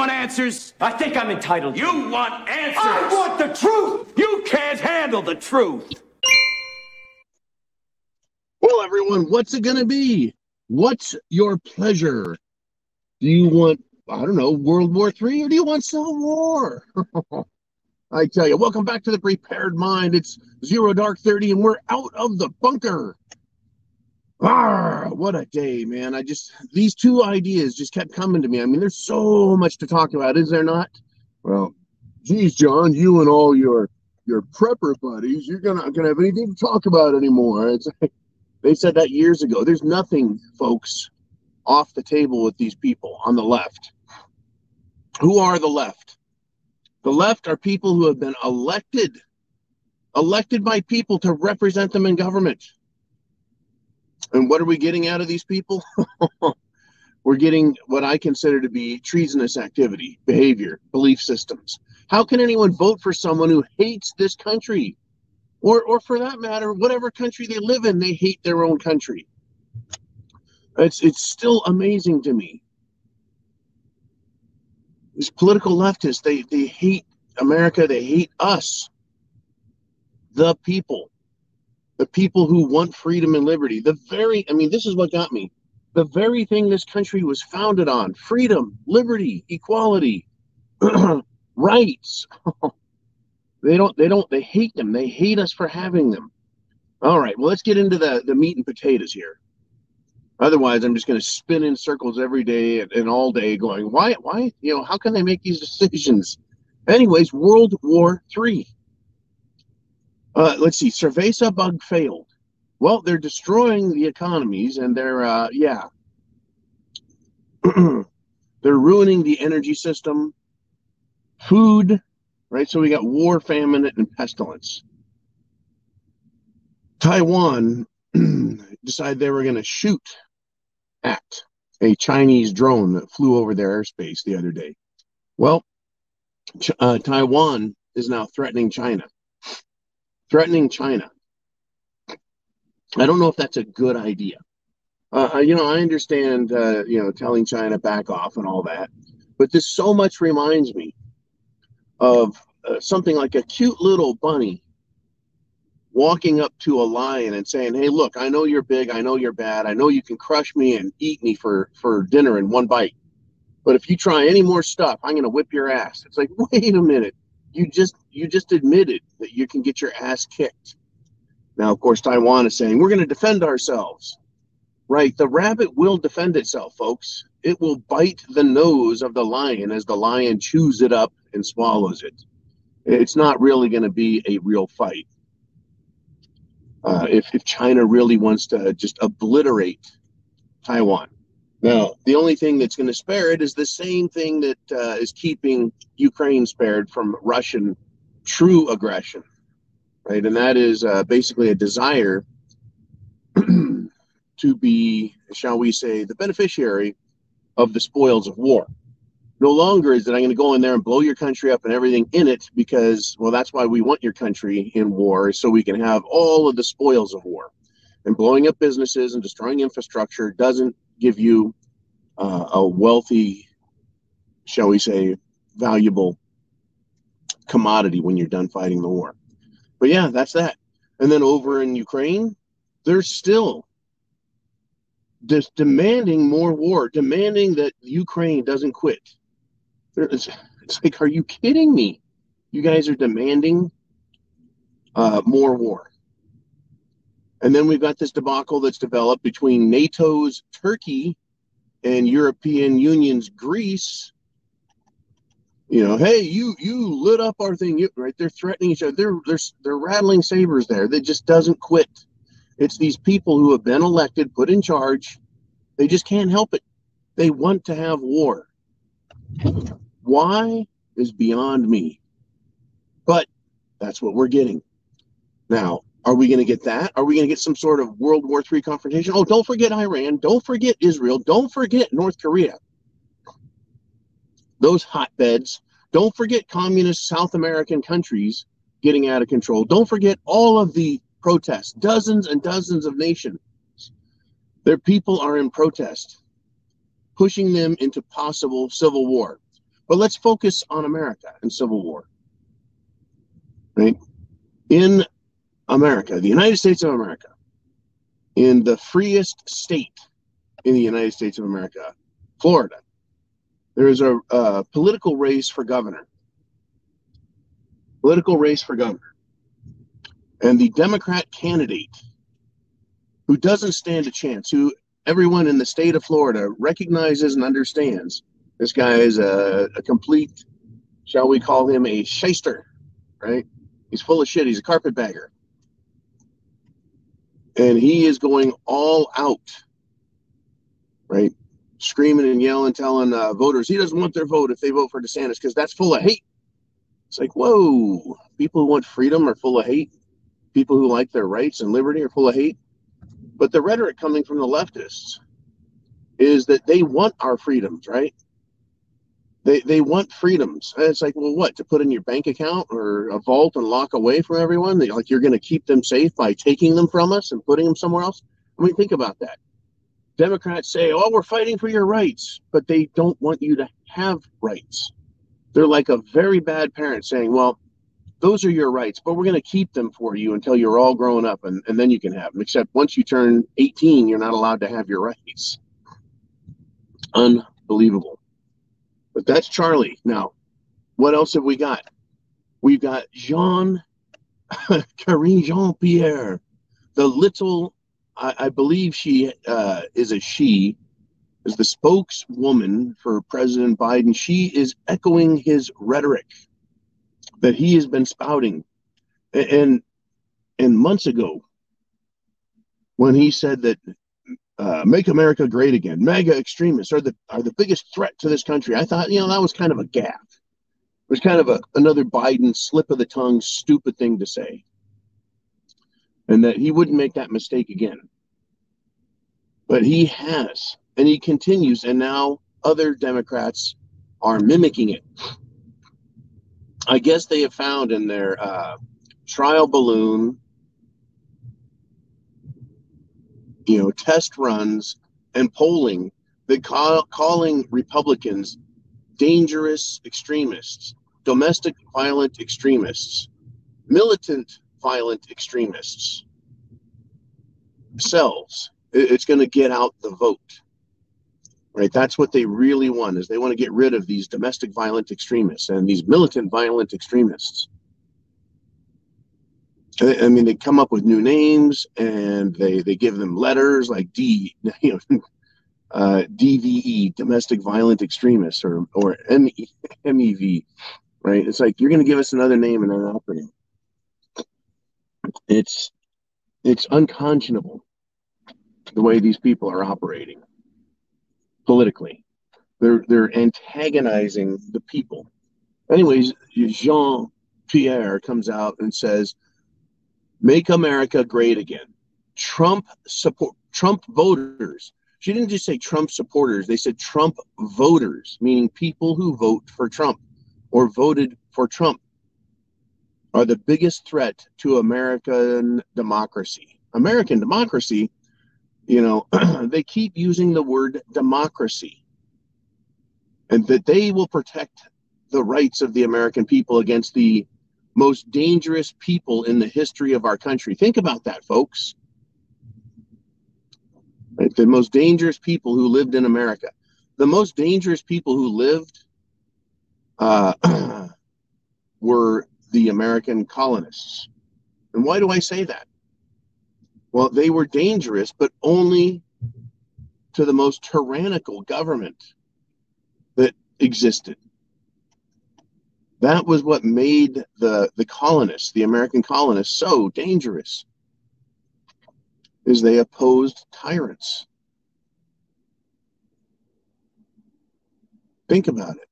You want answers? I think I'm entitled. You want answers? I want the truth! You can't handle the truth. Well, everyone, what's it going to be? What's your pleasure? Do you want, I don't know, World War III or do you want Civil War? I tell you, welcome back to the Prepared Mind. It's Zero Dark 30 and we're out of the bunker. Ah, what a day, man. I just, these two ideas just kept coming to me. I mean, there's so much to talk about, is there not? Well, geez, John, you and all your your prepper buddies, you're gonna not gonna have anything to talk about anymore. It's like, they said that years ago. There's nothing, folks, off the table with these people on the left. Who are the left? The left are people who have been elected, elected by people to represent them in government. And what are we getting out of these people? We're getting what I consider to be treasonous activity, behavior, belief systems. How can anyone vote for someone who hates this country? Or, or for that matter, whatever country they live in, they hate their own country. It's, it's still amazing to me. These political leftists, they, they hate America, they hate us, the people the people who want freedom and liberty. The very, I mean, this is what got me. The very thing this country was founded on freedom, liberty, equality, rights. they don't, they don't, they hate them. They hate us for having them. All right, well, let's get into the, the meat and potatoes here. Otherwise, I'm just going to spin in circles every day and, and all day going, why, why, you know, how can they make these decisions? Anyways, World War Three. Uh, let's see. Cerveza bug failed. Well, they're destroying the economies, and they're uh, yeah, they're ruining the energy system, food, right? So we got war, famine, and pestilence. Taiwan decided they were going to shoot at a Chinese drone that flew over their airspace the other day. Well, uh, Taiwan is now threatening China threatening China. I don't know if that's a good idea. Uh, you know, I understand, uh, you know, telling China back off and all that, but this so much reminds me of uh, something like a cute little bunny walking up to a lion and saying, "Hey, look, I know you're big, I know you're bad, I know you can crush me and eat me for for dinner in one bite, but if you try any more stuff, I'm going to whip your ass." It's like, wait a minute, you just you just admitted that you can get your ass kicked. Now, of course, Taiwan is saying we're going to defend ourselves. Right, the rabbit will defend itself, folks. It will bite the nose of the lion as the lion chews it up and swallows it. It's not really going to be a real fight. Uh, if, if China really wants to just obliterate Taiwan. Now, the only thing that's going to spare it is the same thing that uh, is keeping Ukraine spared from Russian true aggression, right? And that is uh, basically a desire to be, shall we say, the beneficiary of the spoils of war. No longer is that I'm going to go in there and blow your country up and everything in it because, well, that's why we want your country in war, so we can have all of the spoils of war. And blowing up businesses and destroying infrastructure doesn't give you uh, a wealthy, shall we say, valuable commodity when you're done fighting the war. But yeah, that's that. And then over in Ukraine, they're still just demanding more war, demanding that Ukraine doesn't quit. It's, it's like, are you kidding me? You guys are demanding uh, more war. And then we've got this debacle that's developed between NATO's Turkey and European Union's Greece you know, hey, you you lit up our thing, right? They're threatening each other. They're they're they're rattling sabers there. That just doesn't quit. It's these people who have been elected, put in charge. They just can't help it. They want to have war. Why is beyond me. But that's what we're getting. Now, are we going to get that? Are we going to get some sort of World War III confrontation? Oh, don't forget Iran. Don't forget Israel. Don't forget North Korea those hotbeds. Don't forget communist South American countries getting out of control. Don't forget all of the protests, dozens and dozens of nations. Their people are in protest, pushing them into possible civil war. But let's focus on America and Civil War. Right? In America, the United States of America, in the freest state in the United States of America, Florida, there is a, a political race for governor. Political race for governor. And the Democrat candidate who doesn't stand a chance, who everyone in the state of Florida recognizes and understands this guy is a, a complete, shall we call him a shyster, right? He's full of shit. He's a carpetbagger. And he is going all out, right? Screaming and yelling, telling uh, voters he doesn't want their vote if they vote for DeSantis because that's full of hate. It's like, whoa, people who want freedom are full of hate. People who like their rights and liberty are full of hate. But the rhetoric coming from the leftists is that they want our freedoms, right? They, they want freedoms. And it's like, well, what? To put in your bank account or a vault and lock away from everyone? They, like you're going to keep them safe by taking them from us and putting them somewhere else? I mean, think about that. Democrats say, oh, we're fighting for your rights, but they don't want you to have rights. They're like a very bad parent saying, well, those are your rights, but we're going to keep them for you until you're all grown up and, and then you can have them. Except once you turn 18, you're not allowed to have your rights. Unbelievable. But that's Charlie. Now, what else have we got? We've got Jean, Karine Jean Pierre, the little, I, I believe she uh, is a she, is the spokeswoman for President Biden. She is echoing his rhetoric that he has been spouting. And and months ago, when he said that uh, "Make America Great Again," MAGA extremists are the are the biggest threat to this country. I thought, you know, that was kind of a gaffe. It was kind of a another Biden slip of the tongue, stupid thing to say, and that he wouldn't make that mistake again. But he has, and he continues, and now other Democrats are mimicking it. I guess they have found in their uh, trial balloon, you know, test runs and polling that call, calling Republicans dangerous extremists, domestic violent extremists, militant violent extremists sells. It's going to get out the vote right that's what they really want is they want to get rid of these domestic violent extremists and these militant violent extremists i mean they come up with new names and they they give them letters like d you know uh, dve domestic violent extremists or or mev right it's like you're going to give us another name and an acronym it's it's unconscionable the way these people are operating politically. They're they're antagonizing the people. Anyways, Jean Pierre comes out and says, "Make America great again." Trump support Trump voters. She didn't just say Trump supporters. They said Trump voters, meaning people who vote for Trump or voted for Trump, are the biggest threat to American democracy. American democracy you know, they keep using the word democracy and that they will protect the rights of the American people against the most dangerous people in the history of our country. Think about that, folks. Right? The most dangerous people who lived in America. The most dangerous people who lived uh, were the American colonists. And why do I say that? Well, they were dangerous, but only to the most tyrannical government that existed. That was what made the, the colonists, the American colonists, so dangerous, is they opposed tyrants. Think about it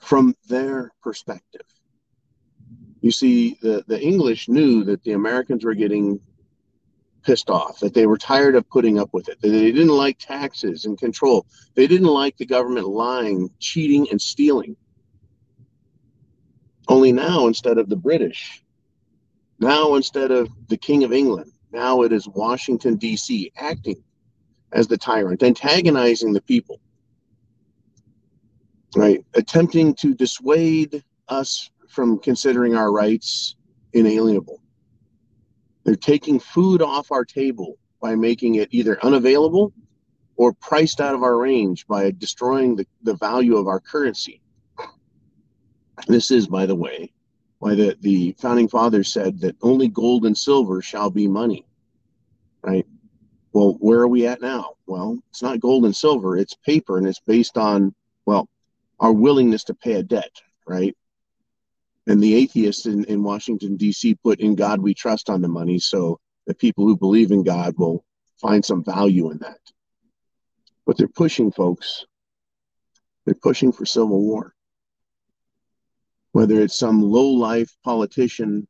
from their perspective. You see, the, the English knew that the Americans were getting pissed off, that they were tired of putting up with it, that they didn't like taxes and control. They didn't like the government lying, cheating, and stealing. Only now, instead of the British, now instead of the King of England, now it is Washington, D.C., acting as the tyrant, antagonizing the people. right? Attempting to dissuade us from considering our rights inalienable. They're taking food off our table by making it either unavailable or priced out of our range by destroying the, the value of our currency. This is, by the way, why the, the founding fathers said that only gold and silver shall be money, right? Well, where are we at now? Well, it's not gold and silver, it's paper, and it's based on, well, our willingness to pay a debt, right? And the atheists in, in Washington, D.C. put in God we trust on the money. So the people who believe in God will find some value in that. But they're pushing, folks. They're pushing for civil war. Whether it's some low life politician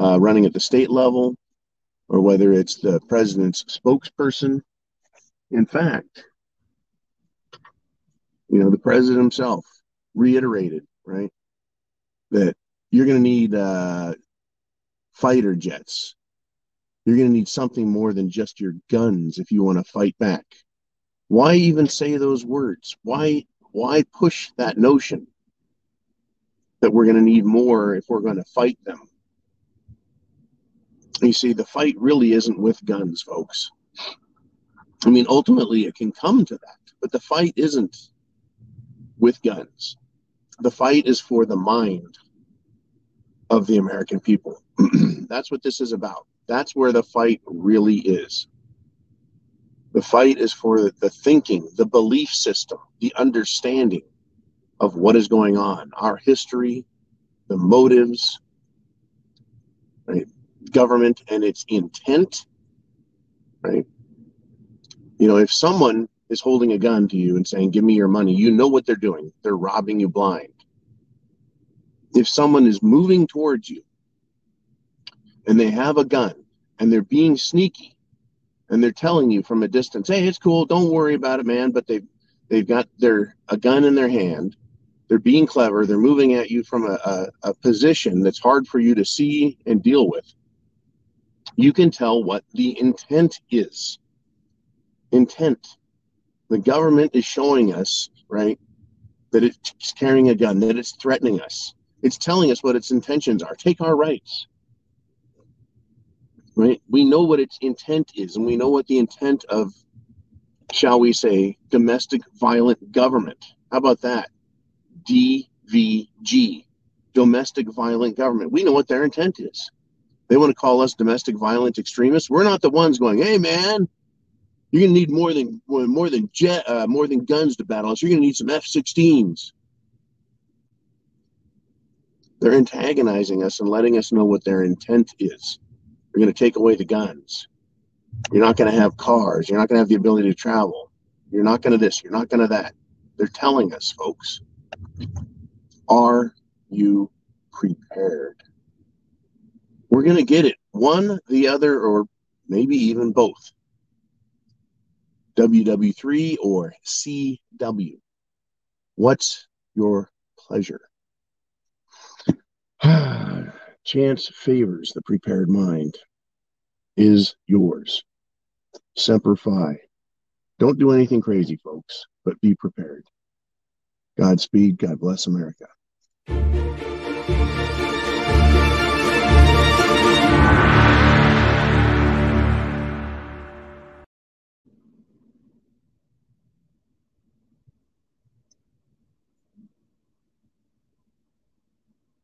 uh, running at the state level, or whether it's the president's spokesperson. In fact, you know, the president himself reiterated, right, that you're going to need uh, fighter jets. You're going to need something more than just your guns if you want to fight back. Why even say those words? Why why push that notion that we're going to need more if we're going to fight them? You see, the fight really isn't with guns, folks. I mean, ultimately, it can come to that, but the fight isn't with guns. The fight is for the mind of the American people. That's what this is about. That's where the fight really is. The fight is for the thinking, the belief system, the understanding of what is going on, our history, the motives, right? Government and its intent, right? You know, if someone is holding a gun to you and saying, Give me your money, you know what they're doing. They're robbing you blind. If someone is moving towards you and they have a gun and they're being sneaky and they're telling you from a distance, Hey, it's cool, don't worry about it, man, but they've they've got their a gun in their hand they're being clever they're moving at you from a, a, a, position that's hard for you to see and deal with you can tell what the intent is intent the government is showing us, right, that it's carrying a gun, that it's threatening us. It's telling us what its intentions are. Take our rights. Right? We know what its intent is, and we know what the intent of, shall we say, domestic violent government. How about that? DVG, domestic violent government. We know what their intent is. They want to call us domestic violent extremists. We're not the ones going, hey, man, you're to need more than more than jet, uh, more than guns to battle us. You're to need some F-16s. They're antagonizing us and letting us know what their intent is. You're to take away the guns. You're not to have cars. You're not to have the ability to travel. You're not to this. You're not to that. They're telling us, folks. Are you prepared? We're going to get it, one, the other, or maybe even both. WW3 or CW. What's your pleasure? Chance favors the prepared mind. Is yours. Semper Fi. Don't do anything crazy, folks, but be prepared. Godspeed. God bless America. Música